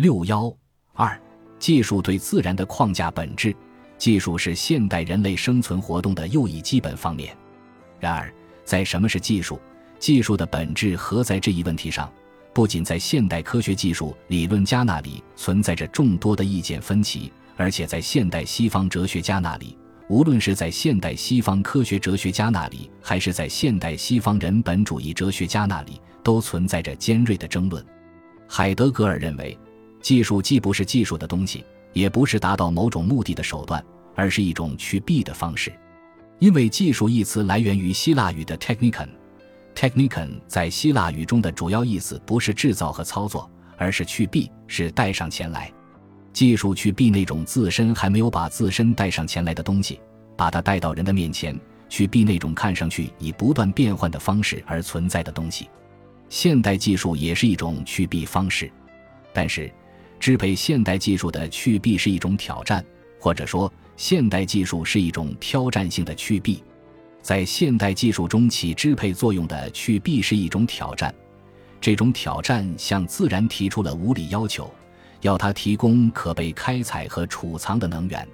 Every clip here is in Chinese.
六幺二，技术对自然的框架本质。技术是现代人类生存活动的又一基本方面。然而，在什么是技术、技术的本质何在这一问题上，不仅在现代科学技术理论家那里存在着众多的意见分歧，而且在现代西方哲学家那里，无论是在现代西方科学哲学家那里，还是在现代西方人本主义哲学家那里，都存在着尖锐的争论。海德格尔认为。技术既不是技术的东西，也不是达到某种目的的手段，而是一种去避的方式。因为“技术”一词来源于希腊语的 technikon，technikon 在希腊语中的主要意思不是制造和操作，而是去避，是带上前来。技术去避那种自身还没有把自身带上前来的东西，把它带到人的面前，去避那种看上去以不断变换的方式而存在的东西。现代技术也是一种去避方式，但是。支配现代技术的去弊是一种挑战，或者说，现代技术是一种挑战性的去弊。在现代技术中起支配作用的去弊是一种挑战，这种挑战向自然提出了无理要求，要它提供可被开采和储藏的能源。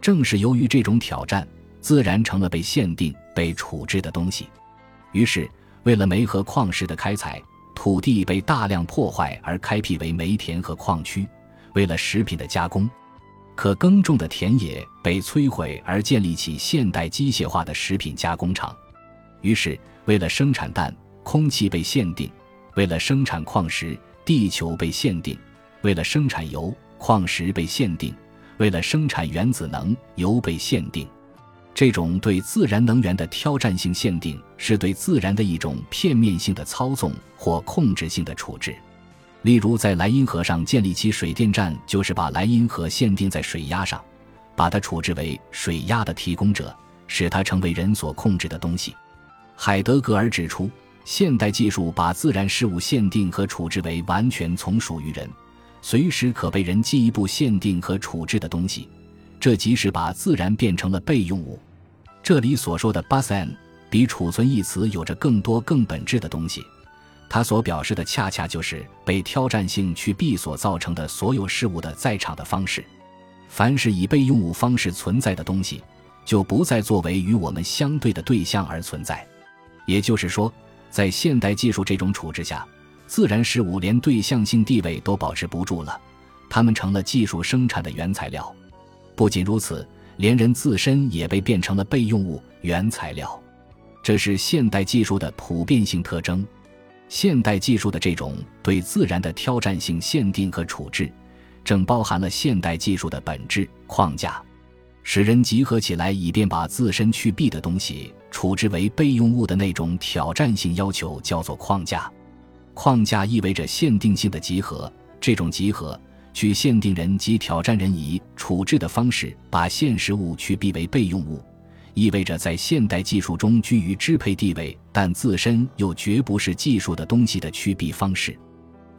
正是由于这种挑战，自然成了被限定、被处置的东西。于是，为了煤和矿石的开采。土地被大量破坏而开辟为煤田和矿区，为了食品的加工；可耕种的田野被摧毁而建立起现代机械化的食品加工厂。于是，为了生产氮，空气被限定；为了生产矿石，地球被限定；为了生产油，矿石被限定；为了生产原子能，油被限定。这种对自然能源的挑战性限定，是对自然的一种片面性的操纵或控制性的处置。例如，在莱茵河上建立起水电站，就是把莱茵河限定在水压上，把它处置为水压的提供者，使它成为人所控制的东西。海德格尔指出，现代技术把自然事物限定和处置为完全从属于人，随时可被人进一步限定和处置的东西，这即是把自然变成了备用物。这里所说的 “busan” 比“储存”一词有着更多、更本质的东西，它所表示的恰恰就是被挑战性去弊所造成的所有事物的在场的方式。凡是以备用物方式存在的东西，就不再作为与我们相对的对象而存在。也就是说，在现代技术这种处置下，自然事物连对象性地位都保持不住了，它们成了技术生产的原材料。不仅如此。连人自身也被变成了备用物、原材料，这是现代技术的普遍性特征。现代技术的这种对自然的挑战性限定和处置，正包含了现代技术的本质框架，使人集合起来，以便把自身去弊的东西处置为备用物的那种挑战性要求，叫做框架。框架意味着限定性的集合，这种集合。去限定人及挑战人以处置的方式把现实物去避为备用物，意味着在现代技术中居于支配地位，但自身又绝不是技术的东西的去避方式。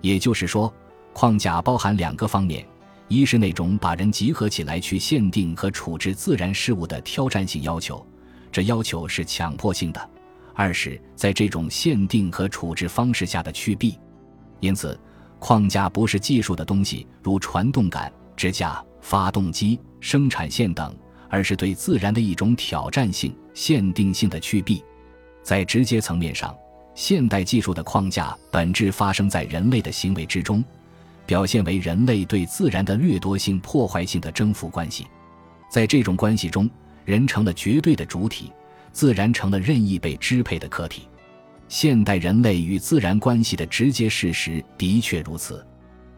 也就是说，框架包含两个方面：一是那种把人集合起来去限定和处置自然事物的挑战性要求，这要求是强迫性的；二是在这种限定和处置方式下的去避。因此。框架不是技术的东西，如传动杆、支架、发动机、生产线等，而是对自然的一种挑战性、限定性的去弊。在直接层面上，现代技术的框架本质发生在人类的行为之中，表现为人类对自然的掠夺性、破坏性的征服关系。在这种关系中，人成了绝对的主体，自然成了任意被支配的客体。现代人类与自然关系的直接事实的确如此。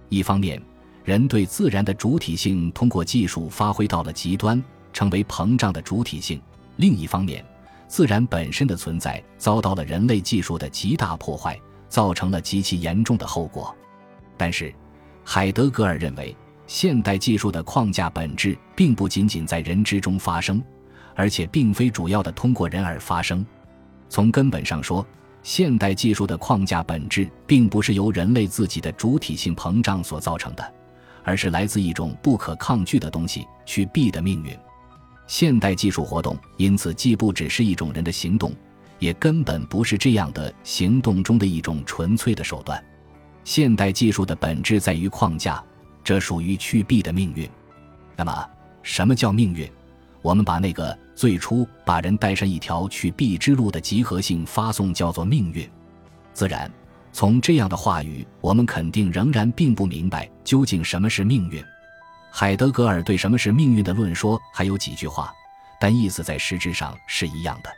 一方面，人对自然的主体性通过技术发挥到了极端，成为膨胀的主体性；另一方面，自然本身的存在遭到了人类技术的极大破坏，造成了极其严重的后果。但是，海德格尔认为，现代技术的框架本质并不仅仅在人之中发生，而且并非主要的通过人而发生。从根本上说，现代技术的框架本质并不是由人类自己的主体性膨胀所造成的，而是来自一种不可抗拒的东西——去弊的命运。现代技术活动因此既不只是一种人的行动，也根本不是这样的行动中的一种纯粹的手段。现代技术的本质在于框架，这属于去弊的命运。那么，什么叫命运？我们把那个最初把人带上一条去必之路的集合性发送叫做命运。自然，从这样的话语，我们肯定仍然并不明白究竟什么是命运。海德格尔对什么是命运的论说还有几句话，但意思在实质上是一样的。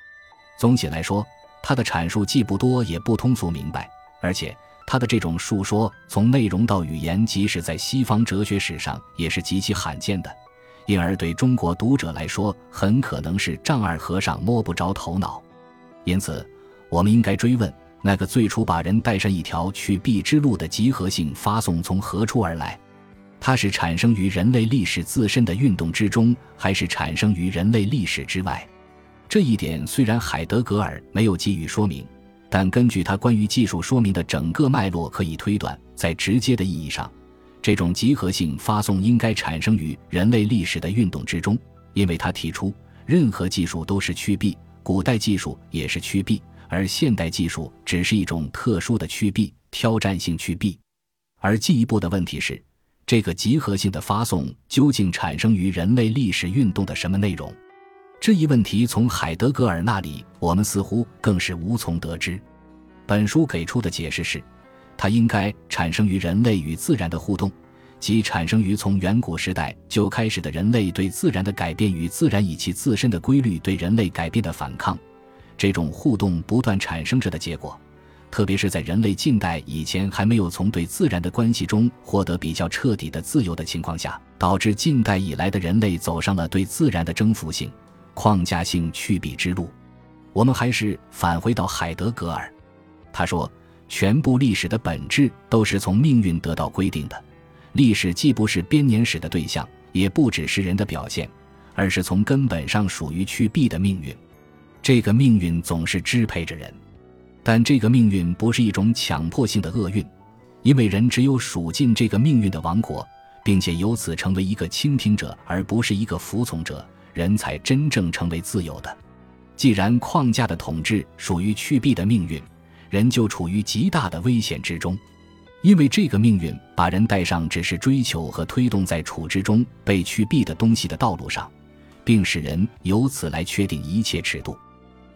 总体来说，他的阐述既不多也不通俗明白，而且他的这种述说从内容到语言，即使在西方哲学史上也是极其罕见的，因而对中国读者来说很可能是丈二和尚摸不着头脑。因此，我们应该追问：那个最初把人带上一条去避之路的集合性发送从何处而来？它是产生于人类历史自身的运动之中，还是产生于人类历史之外？这一点虽然海德格尔没有给予说明，但根据他关于技术说明的整个脉络，可以推断，在直接的意义上，这种集合性发送应该产生于人类历史的运动之中，因为他提出，任何技术都是趋避，古代技术也是趋避，而现代技术只是一种特殊的趋避，挑战性趋避。而进一步的问题是。这个集合性的发送究竟产生于人类历史运动的什么内容？这一问题从海德格尔那里，我们似乎更是无从得知。本书给出的解释是，它应该产生于人类与自然的互动，即产生于从远古时代就开始的人类对自然的改变与自然以其自身的规律对人类改变的反抗，这种互动不断产生着的结果。特别是在人类近代以前还没有从对自然的关系中获得比较彻底的自由的情况下，导致近代以来的人类走上了对自然的征服性、框架性去弊之路。我们还是返回到海德格尔，他说：“全部历史的本质都是从命运得到规定的。历史既不是编年史的对象，也不只是人的表现，而是从根本上属于去弊的命运。这个命运总是支配着人。”但这个命运不是一种强迫性的厄运，因为人只有属进这个命运的王国，并且由此成为一个倾听者而不是一个服从者，人才真正成为自由的。既然框架的统治属于去弊的命运，人就处于极大的危险之中，因为这个命运把人带上只是追求和推动在处置中被去弊的东西的道路上，并使人由此来确定一切尺度，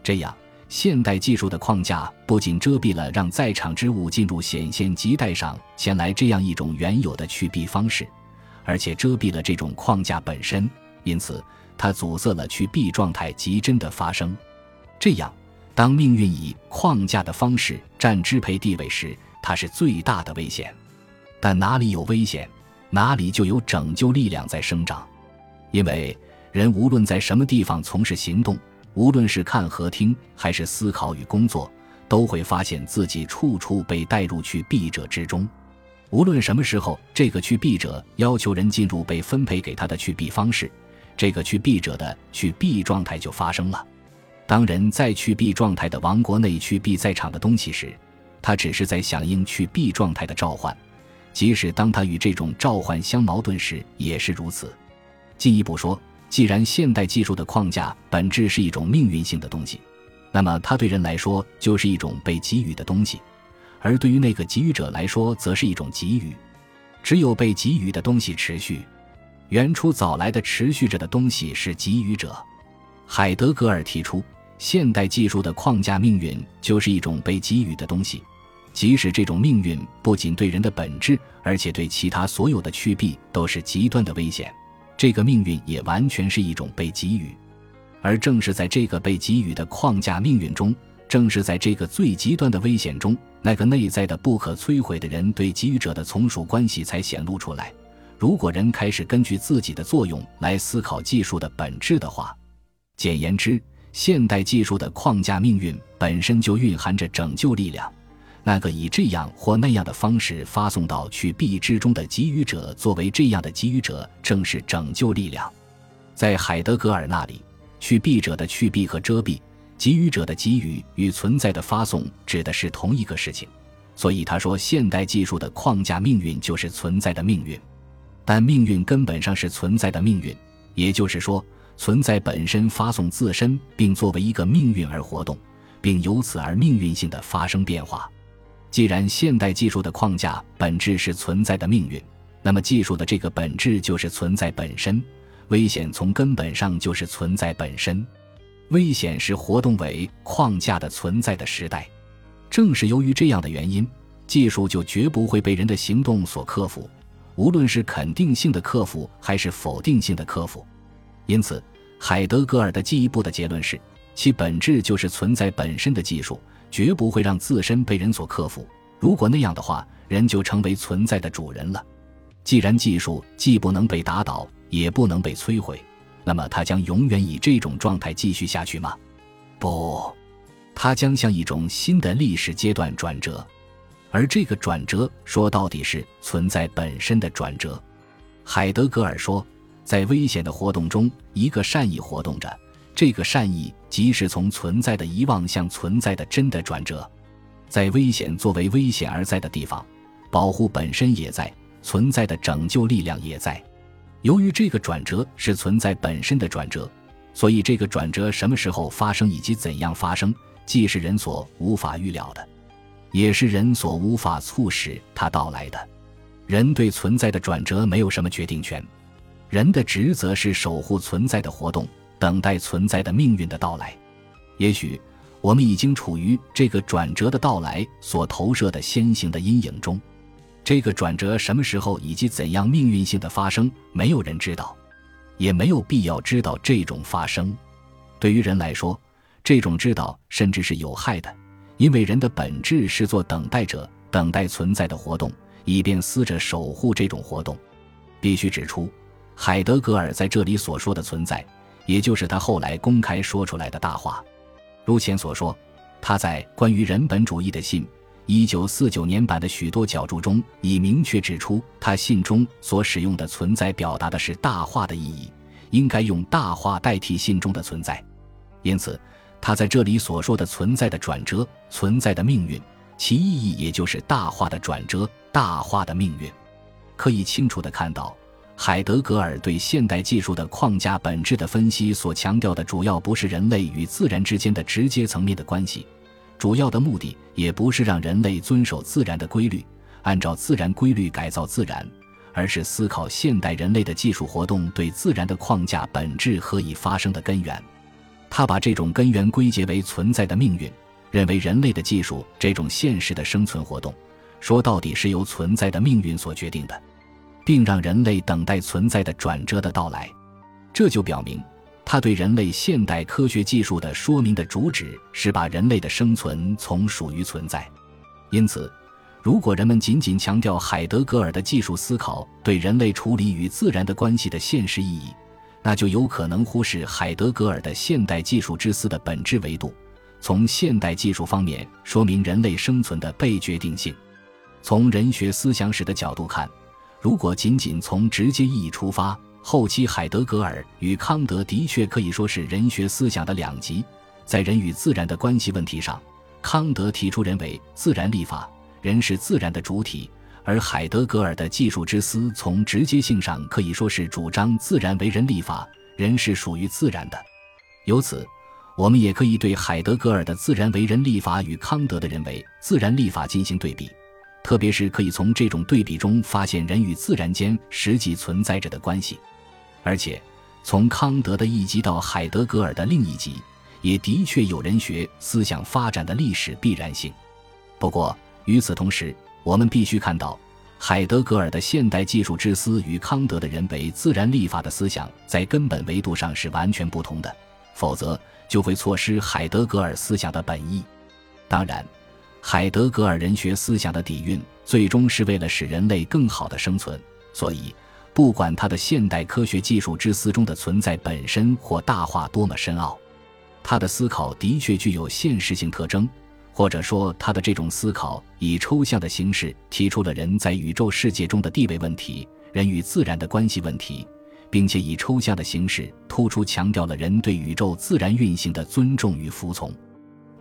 这样。现代技术的框架不仅遮蔽了让在场之物进入显现极带上前来这样一种原有的去弊方式，而且遮蔽了这种框架本身，因此它阻塞了去弊状态极真的发生。这样，当命运以框架的方式占支配地位时，它是最大的危险。但哪里有危险，哪里就有拯救力量在生长，因为人无论在什么地方从事行动。无论是看和听，还是思考与工作，都会发现自己处处被带入去弊者之中。无论什么时候，这个去弊者要求人进入被分配给他的去弊方式，这个去弊者的去弊状态就发生了。当人在去 B 状态的王国内去 B 在场的东西时，他只是在响应去 B 状态的召唤，即使当他与这种召唤相矛盾时也是如此。进一步说。既然现代技术的框架本质是一种命运性的东西，那么它对人来说就是一种被给予的东西，而对于那个给予者来说，则是一种给予。只有被给予的东西持续，原初早来的持续着的东西是给予者。海德格尔提出，现代技术的框架命运就是一种被给予的东西，即使这种命运不仅对人的本质，而且对其他所有的趋避都是极端的危险。这个命运也完全是一种被给予，而正是在这个被给予的框架命运中，正是在这个最极端的危险中，那个内在的不可摧毁的人对给予者的从属关系才显露出来。如果人开始根据自己的作用来思考技术的本质的话，简言之，现代技术的框架命运本身就蕴含着拯救力量。那个以这样或那样的方式发送到去弊之中的给予者，作为这样的给予者，正是拯救力量。在海德格尔那里，去弊者的去弊和遮蔽，给予者的给予与存在的发送指的是同一个事情。所以他说，现代技术的框架命运就是存在的命运，但命运根本上是存在的命运，也就是说，存在本身发送自身，并作为一个命运而活动，并由此而命运性的发生变化。既然现代技术的框架本质是存在的命运，那么技术的这个本质就是存在本身，危险从根本上就是存在本身。危险是活动为框架的存在的时代。正是由于这样的原因，技术就绝不会被人的行动所克服，无论是肯定性的克服还是否定性的克服。因此，海德格尔的进一步的结论是，其本质就是存在本身的技术，绝不会让自身被人所克服。如果那样的话，人就成为存在的主人了。既然技术既不能被打倒，也不能被摧毁，那么它将永远以这种状态继续下去吗？不。它将向一种新的历史阶段转折，而这个转折说到底是存在本身的转折。海德格尔说，在危险的活动中，一个善意活动着，这个善意即是从存在的遗忘向存在的真的转折。在危险作为危险而在的地方，保护本身也在存在的拯救力量也在。由于这个转折是存在本身的转折，所以这个转折什么时候发生以及怎样发生？既是人所无法预料的，也是人所无法促使它到来的。人对存在的转折没有什么决定权，人的职责是守护存在的活动，等待存在的命运的到来。也许我们已经处于这个转折的到来所投射的先行的阴影中。这个转折什么时候以及怎样命运性的发生，没有人知道，也没有必要知道这种发生。对于人来说。这种知道甚至是有害的，因为人的本质是做等待者，等待存在的活动，以便思着守护这种活动。必须指出，海德格尔在这里所说的存在，也就是他后来公开说出来的大话。如前所说，他在关于人本主义的信（一九四九年版）的许多角注中，已明确指出，他信中所使用的存在表达的是大话的意义，应该用大话代替信中的存在。因此。他在这里所说的存在的转折、存在的命运，其意义也就是大话的转折、大话的命运。可以清楚地看到，海德格尔对现代技术的框架本质的分析所强调的，主要不是人类与自然之间的直接层面的关系，主要的目的也不是让人类遵守自然的规律，按照自然规律改造自然，而是思考现代人类的技术活动对自然的框架本质何以发生的根源。他把这种根源归结为存在的命运，认为人类的技术这种现实的生存活动，说到底是由存在的命运所决定的，并让人类等待存在的转折的到来。这就表明，他对人类现代科学技术的说明的主旨是把人类的生存从属于存在。因此，如果人们仅仅强调海德格尔的技术思考对人类处理与自然的关系的现实意义，那就有可能忽视海德格尔的现代技术之思的本质维度，从现代技术方面说明人类生存的被决定性。从人学思想史的角度看，如果仅仅从直接意义出发，后期海德格尔与康德的确可以说是人学思想的两极。在人与自然的关系问题上，康德提出人为自然立法，人是自然的主体。而海德格尔的技术之思，从直接性上可以说是主张自然为人立法，人是属于自然的。由此，我们也可以对海德格尔的自然为人立法与康德的人为自然立法进行对比，特别是可以从这种对比中发现人与自然间实际存在着的关系。而且，从康德的一极到海德格尔的另一极，也的确有人学思想发展的历史必然性。不过，与此同时，我们必须看到，海德格尔的现代技术之思与康德的人为自然立法的思想在根本维度上是完全不同的，否则就会错失海德格尔思想的本意。当然，海德格尔人学思想的底蕴最终是为了使人类更好的生存，所以不管他的现代科学技术之思中的存在本身或大化多么深奥，他的思考的确具有现实性特征。或者说，他的这种思考以抽象的形式提出了人在宇宙世界中的地位问题、人与自然的关系问题，并且以抽象的形式突出强调了人对宇宙自然运行的尊重与服从。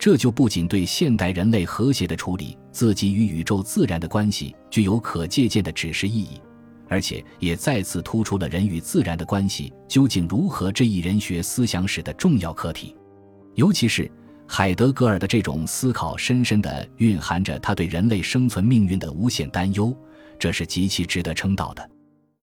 这就不仅对现代人类和谐的处理自己与宇宙自然的关系具有可借鉴的指示意义，而且也再次突出了人与自然的关系究竟如何这一人学思想史的重要课题，尤其是。海德格尔的这种思考，深深地蕴含着他对人类生存命运的无限担忧，这是极其值得称道的。